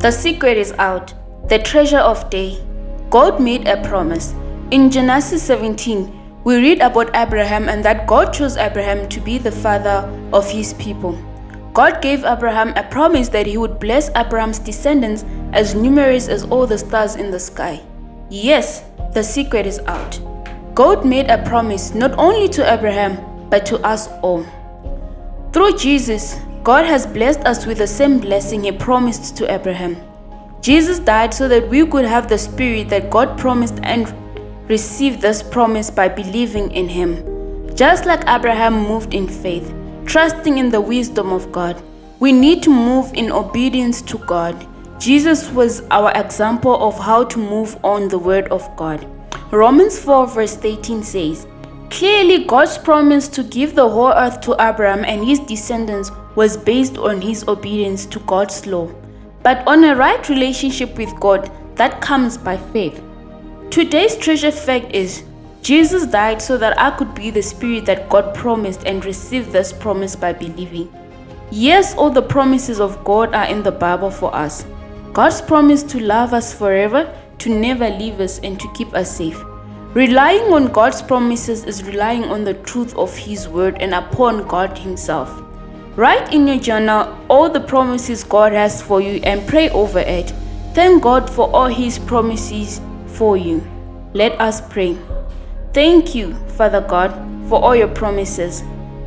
The secret is out. The treasure of day. God made a promise. In Genesis 17, we read about Abraham and that God chose Abraham to be the father of his people. God gave Abraham a promise that he would bless Abraham's descendants as numerous as all the stars in the sky. Yes, the secret is out. God made a promise not only to Abraham, but to us all. Through Jesus, God has blessed us with the same blessing He promised to Abraham. Jesus died so that we could have the Spirit that God promised and receive this promise by believing in Him. Just like Abraham moved in faith, trusting in the wisdom of God, we need to move in obedience to God. Jesus was our example of how to move on the Word of God. Romans 4, verse 18 says, Clearly, God's promise to give the whole earth to Abraham and his descendants was based on his obedience to God's law, but on a right relationship with God that comes by faith. Today's treasure fact is Jesus died so that I could be the spirit that God promised and receive this promise by believing. Yes, all the promises of God are in the Bible for us. God's promise to love us forever, to never leave us, and to keep us safe. Relying on God's promises is relying on the truth of His word and upon God Himself. Write in your journal all the promises God has for you and pray over it. Thank God for all His promises for you. Let us pray. Thank you, Father God, for all your promises.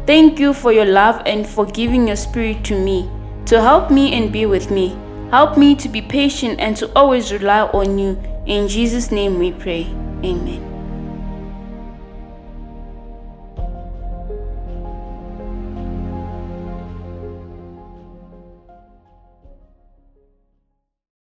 Thank you for your love and for giving your spirit to me to help me and be with me. Help me to be patient and to always rely on you. In Jesus' name we pray. Amen.